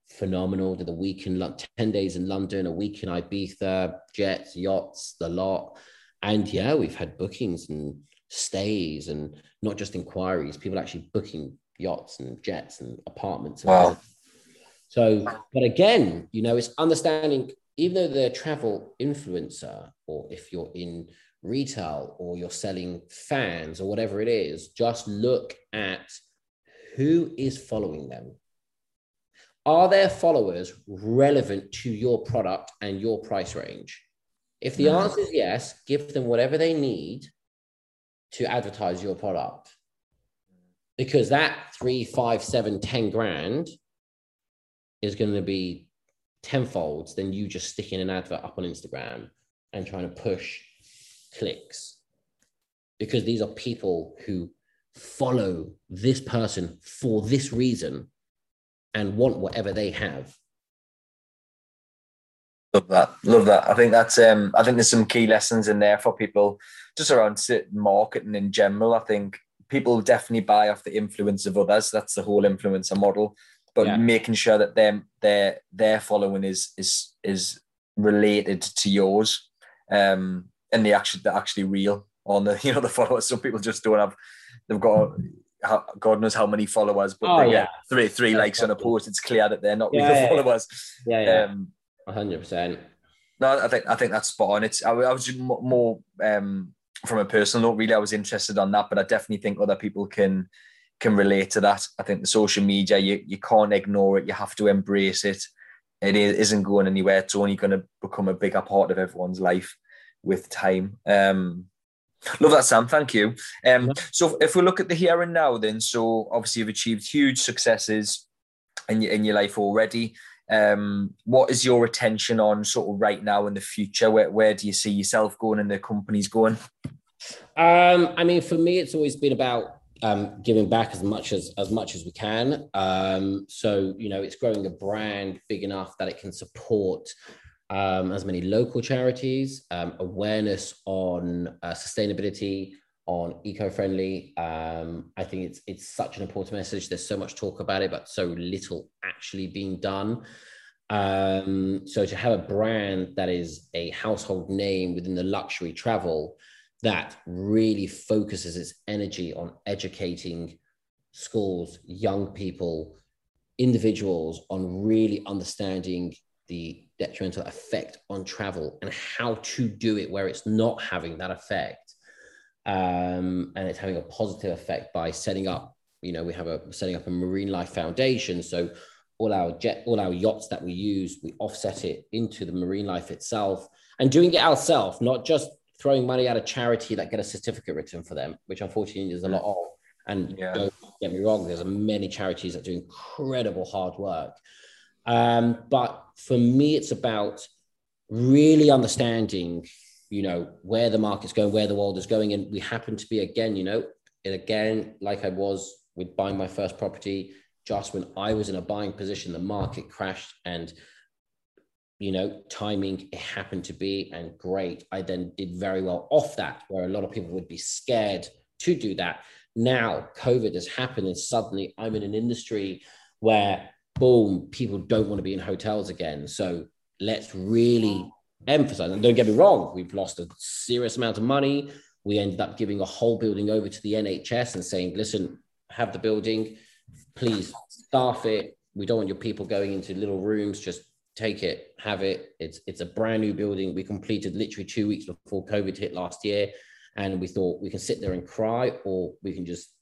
phenomenal. Did a week in 10 days in London, a week in Ibiza, jets, yachts, the lot. And yeah, we've had bookings and stays and not just inquiries, people actually booking yachts and jets and apartments. And wow. So, but again, you know, it's understanding, even though they're a travel influencer, or if you're in retail or you're selling fans or whatever it is, just look at who is following them. Are their followers relevant to your product and your price range? If the mm. answer is yes, give them whatever they need to advertise your product. Because that three, five, seven, ten grand is going to be tenfolds than you just sticking an advert up on Instagram and trying to push clicks because these are people who follow this person for this reason and want whatever they have. Love that. Love that. I think that's um I think there's some key lessons in there for people just around marketing in general. I think people definitely buy off the influence of others. That's the whole influencer model. But yeah. making sure that them their their following is is is related to yours. Um and they actually they're actually real on the you know the followers. Some people just don't have. They've got God knows how many followers, but oh, yeah. three three yeah, likes on a post. It's clear that they're not yeah, real followers. Yeah, yeah, um, hundred percent. No, I think I think that's spot on. It's I, I was more um, from a personal note. Really, I was interested on that, but I definitely think other people can can relate to that. I think the social media you you can't ignore it. You have to embrace it. It isn't going anywhere. It's only going to become a bigger part of everyone's life with time. Um, love that, Sam. Thank you. Um, so if we look at the here and now, then, so obviously you've achieved huge successes in your, in your life already. Um, what is your attention on sort of right now in the future? Where, where do you see yourself going and the company's going? Um, I mean, for me, it's always been about um, giving back as much as as much as we can. Um, so you know, it's growing a brand big enough that it can support um, as many local charities, um, awareness on uh, sustainability, on eco-friendly. Um, I think it's it's such an important message. There's so much talk about it, but so little actually being done. Um, so to have a brand that is a household name within the luxury travel that really focuses its energy on educating schools, young people, individuals on really understanding the detrimental effect on travel and how to do it where it's not having that effect um, and it's having a positive effect by setting up you know we have a setting up a marine life foundation. So all our jet all our yachts that we use we offset it into the marine life itself and doing it ourselves not just throwing money at a charity that get a certificate written for them which unfortunately there's a lot of and yeah. don't get me wrong there's many charities that do incredible hard work um, but for me it's about really understanding you know where the market's going where the world is going and we happen to be again you know and again like i was with buying my first property just when I was in a buying position, the market crashed and you know, timing it happened to be and great. I then did very well off that, where a lot of people would be scared to do that. Now, COVID has happened, and suddenly I'm in an industry where, boom, people don't want to be in hotels again. So let's really emphasize, and don't get me wrong, we've lost a serious amount of money. We ended up giving a whole building over to the NHS and saying, listen, have the building, please staff it. We don't want your people going into little rooms. Just take it, have it. It's it's a brand new building. We completed literally two weeks before COVID hit last year, and we thought we can sit there and cry, or we can just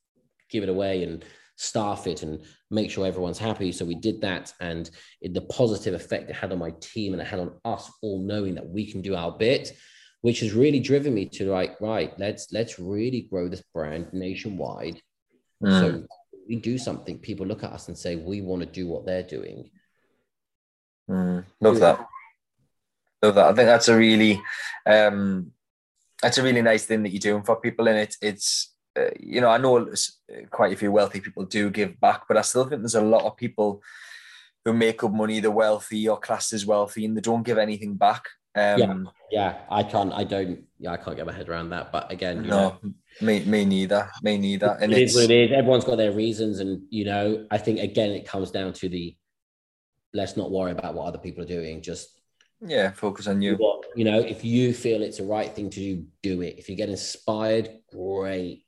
give it away and staff it and make sure everyone's happy. So we did that, and it, the positive effect it had on my team and it had on us all knowing that we can do our bit, which has really driven me to like, right, let's let's really grow this brand nationwide. Mm. So we do something, people look at us and say, we want to do what they're doing. Mm, love that. Love that. I think that's a really, um, that's a really nice thing that you're doing for people. And it, it's, uh, you know, I know quite a few wealthy people do give back, but I still think there's a lot of people who make up money, they're wealthy or classed as wealthy, and they don't give anything back. Um, yeah, yeah, I can't, I don't, yeah, I can't get my head around that. But again, no, know, me, me neither, me neither. And it is what it is. Everyone's got their reasons, and you know, I think again, it comes down to the let's not worry about what other people are doing. Just yeah, focus on you. What, you know, if you feel it's the right thing to do, do it. If you get inspired, great.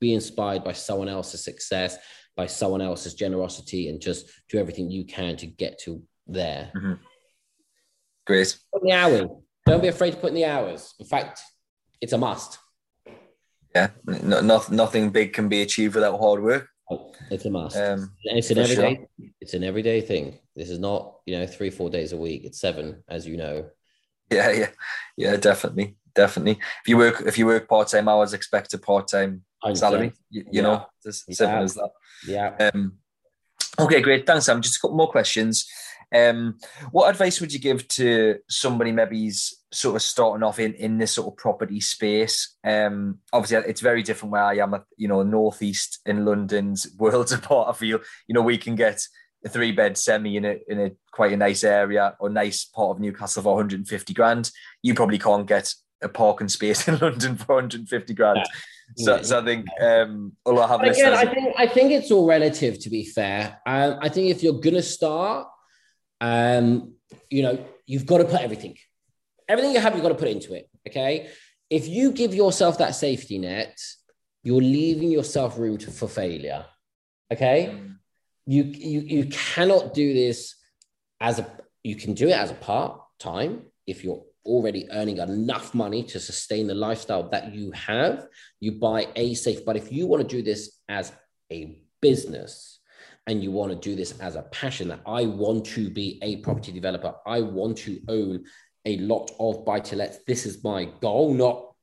Be inspired by someone else's success, by someone else's generosity, and just do everything you can to get to there. Mm-hmm. Great. Put in the hours. Don't be afraid to put in the hours. In fact, it's a must. Yeah, no, no, nothing big can be achieved without hard work. It's a must. Um, it's an everyday. Sure. It's an everyday thing. This is not you know three four days a week. It's seven, as you know. Yeah, yeah, yeah, definitely, definitely. If you work if you work part time hours, expect a part time salary. You, you yeah. know, as simple yeah. as that. Yeah. Um, okay, great. Thanks, Sam. Just a couple more questions. Um, what advice would you give to somebody maybe's sort of starting off in in this sort of property space? Um, obviously, it's very different where I am. At, you know, northeast in London's worlds apart. I feel you know we can get a three bed semi in a in a quite a nice area or nice part of Newcastle for 150 grand. You probably can't get a parking space in London for 150 grand. Yeah. So, so I think um, although I have again, I think I think it's all relative. To be fair, um, I think if you're gonna start, um, you know, you've got to put everything, everything you have, you've got to put into it. Okay. If you give yourself that safety net, you're leaving yourself room to, for failure. Okay. You, you, you cannot do this as a, you can do it as a part time if you're already earning enough money to sustain the lifestyle that you have. You buy a safe, but if you want to do this as a business, and you want to do this as a passion that I want to be a property developer, I want to own a lot of buy to lets. This is my goal, not,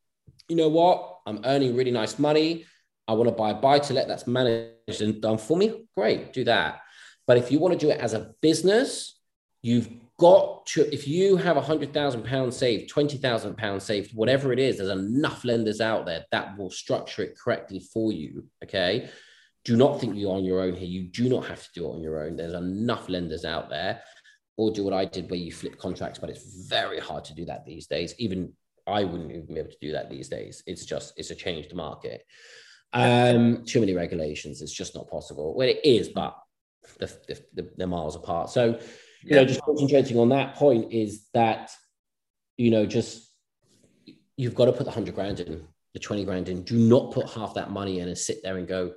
you know what, I'm earning really nice money. I want to buy a buy to let that's managed and done for me. Great, do that. But if you want to do it as a business, you've got to, if you have a hundred thousand pounds saved, twenty thousand pounds saved, whatever it is, there's enough lenders out there that will structure it correctly for you. Okay. Do not think you're on your own here. You do not have to do it on your own. There's enough lenders out there. Or do what I did where you flip contracts, but it's very hard to do that these days. Even I wouldn't even be able to do that these days. It's just, it's a changed market. Um, too many regulations. It's just not possible. Well, it is, but the, the, the miles apart. So, you know, just concentrating on that point is that, you know, just you've got to put the hundred grand in, the 20 grand in. Do not put half that money in and sit there and go,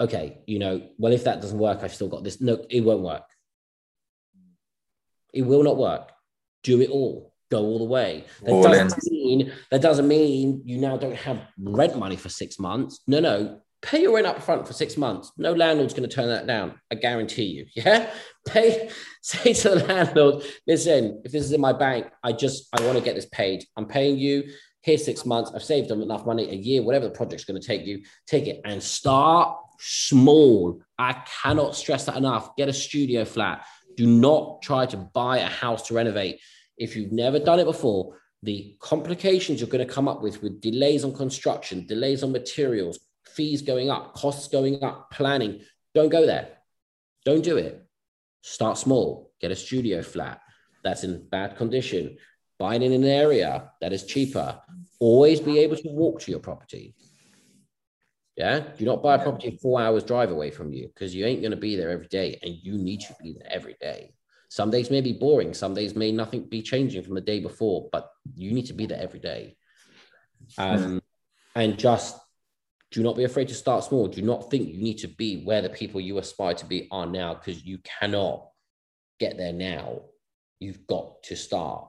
okay, you know, well, if that doesn't work, I've still got this. No, it won't work. It will not work. Do it all. Go all the way. That all doesn't in. mean that doesn't mean you now don't have rent money for six months. No, no pay your rent up front for six months. No landlord's going to turn that down. I guarantee you. Yeah. Pay, say to the landlord, listen, if this is in my bank, I just, I want to get this paid. I'm paying you. Here's six months. I've saved them enough money, a year, whatever the project's going to take you, take it and start small. I cannot stress that enough. Get a studio flat. Do not try to buy a house to renovate. If you've never done it before, the complications you're going to come up with with delays on construction, delays on materials, fees going up, costs going up, planning. Don't go there. Don't do it. Start small, get a studio flat that's in bad condition, buy it in an area that is cheaper. Always be able to walk to your property. Yeah. Do not buy a property four hours drive away from you because you ain't going to be there every day and you need to be there every day. Some days may be boring. Some days may nothing be changing from the day before, but you need to be there every day. Um, and just do not be afraid to start small. Do not think you need to be where the people you aspire to be are now because you cannot get there now. You've got to start.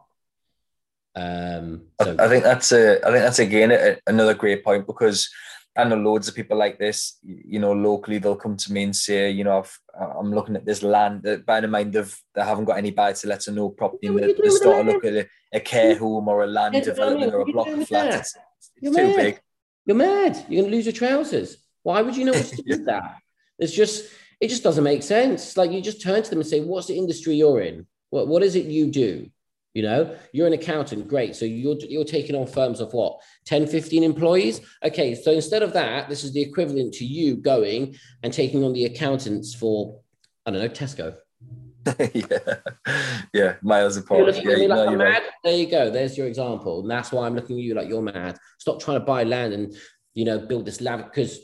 Um, so- I think that's a, I think that's again a, another great point because I know loads of people like this. You know, locally they'll come to me and say, you know, I've, I'm looking at this land. Uh, bear in mind, of they haven't got any buy to let or no property. And they, they start to look at a, a, care home or a land development or a block of flats. It's, it's too big. You're mad. You're going to lose your trousers. Why would you know what to do with that? It's just, it just doesn't make sense. Like you just turn to them and say, what's the industry you're in? What, what is it you do? You know, you're an accountant, great. So you're, you're taking on firms of what, 10, 15 employees? Okay, so instead of that, this is the equivalent to you going and taking on the accountants for, I don't know, Tesco. yeah, yeah, miles apart. Yeah, like no, mad. Right. There you go. There's your example, and that's why I'm looking at you like you're mad. Stop trying to buy land and you know build this lab because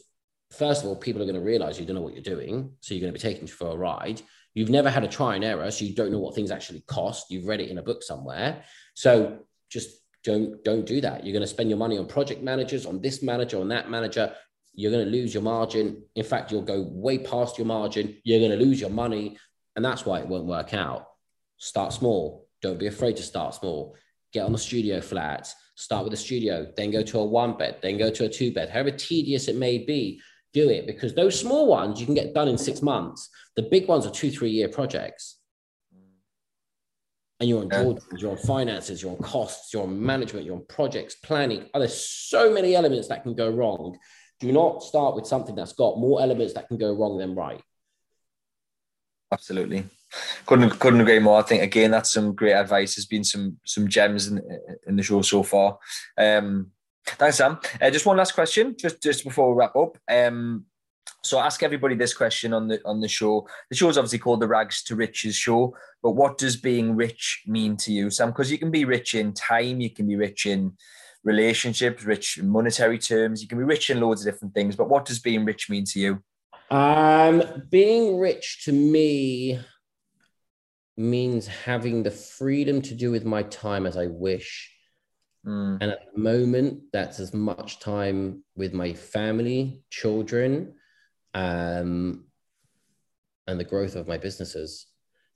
first of all, people are going to realize you don't know what you're doing, so you're going to be taken for a ride. You've never had a try and error, so you don't know what things actually cost. You've read it in a book somewhere, so just don't don't do that. You're going to spend your money on project managers, on this manager, on that manager. You're going to lose your margin. In fact, you'll go way past your margin. You're going to lose your money and that's why it won't work out. Start small. Don't be afraid to start small. Get on the studio flat. Start with a studio, then go to a one bed, then go to a two bed. However tedious it may be, do it because those small ones you can get done in six months. The big ones are two, three year projects. And you're on Jordan, you're on finances, you're on costs, you're on management, you're on projects, planning. Oh, there's so many elements that can go wrong. Do not start with something that's got more elements that can go wrong than right. Absolutely. Couldn't couldn't agree more. I think again that's some great advice. There's been some some gems in in the show so far. Um, thanks, Sam. Uh, just one last question, just just before we wrap up. Um, so I ask everybody this question on the on the show. The show is obviously called the Rags to Riches Show, but what does being rich mean to you, Sam? Because you can be rich in time, you can be rich in relationships, rich in monetary terms, you can be rich in loads of different things. But what does being rich mean to you? Um, being rich to me means having the freedom to do with my time as I wish. Mm. And at the moment, that's as much time with my family, children, um, and the growth of my businesses,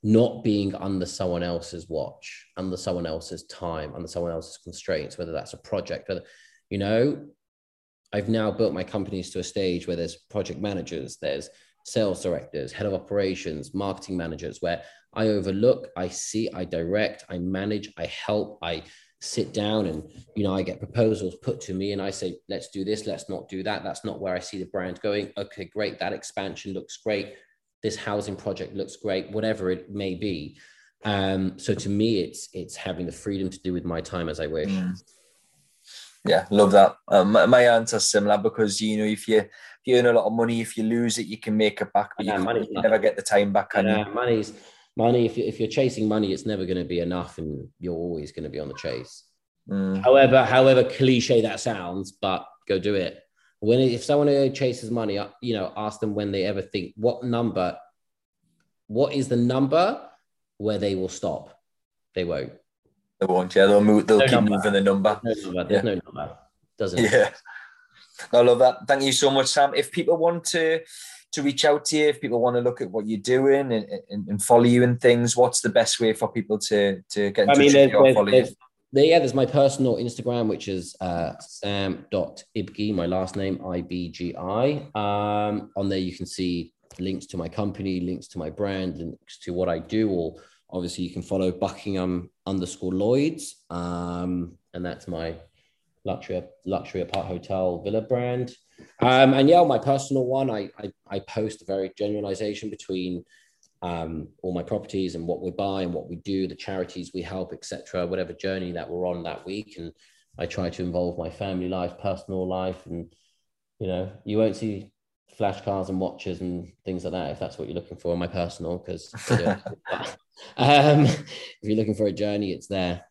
not being under someone else's watch, under someone else's time, under someone else's constraints, whether that's a project, whether, you know, I've now built my companies to a stage where there's project managers, there's sales directors, head of operations, marketing managers, where I overlook, I see, I direct, I manage, I help, I sit down and you know I get proposals put to me and I say let's do this let's not do that that's not where I see the brand going okay great that expansion looks great this housing project looks great whatever it may be Um, so to me, it's it's having the freedom to do with my time as I wish. Mm. Yeah, love that. Um, my, answer's similar because you know if you if you earn a lot of money, if you lose it, you can make it back, but yeah, you, you never get the time back. Can yeah, money's money. If if you're chasing money, it's never going to be enough, and you're always going to be on the chase. Mm. However, however cliche that sounds, but go do it. When if someone chases money, uh, you know, ask them when they ever think what number, what is the number where they will stop? They won't. They won't. Yeah, they'll move. They'll no keep number. moving the number. There's no number. There's yeah. no number. Doesn't. Yeah. I love that. Thank you so much, Sam. If people want to to reach out to you, if people want to look at what you're doing and, and, and follow you and things, what's the best way for people to to get in I touch mean, with you or follow you? There, yeah, there's my personal Instagram, which is uh, sam.ibgi, my last name, I-B-G-I. Um, on there, you can see links to my company, links to my brand, links to what I do, or obviously you can follow Buckingham underscore Lloyds. Um, and that's my luxury luxury apart hotel villa brand. Um, and yeah, my personal one, I, I, I post a very generalization between um, all my properties and what we buy and what we do, the charities we help, etc. Whatever journey that we're on that week, and I try to involve my family life, personal life, and you know, you won't see flash cars and watches and things like that if that's what you're looking for. My personal, because um, if you're looking for a journey, it's there.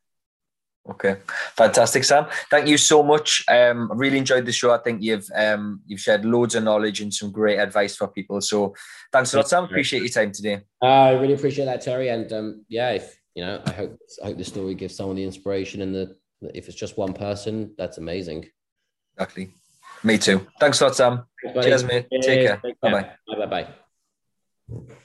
Okay, fantastic, Sam. Thank you so much. Um, I really enjoyed the show. I think you've um, you've shared loads of knowledge and some great advice for people. So thanks a lot, Sam. Appreciate your time today. I really appreciate that, Terry. And um, yeah, if you know, I hope I hope the story gives someone the inspiration and the if it's just one person, that's amazing. Exactly. Me too. Thanks a lot, Sam. Cheers, mate. Take care. Bye bye. Bye bye.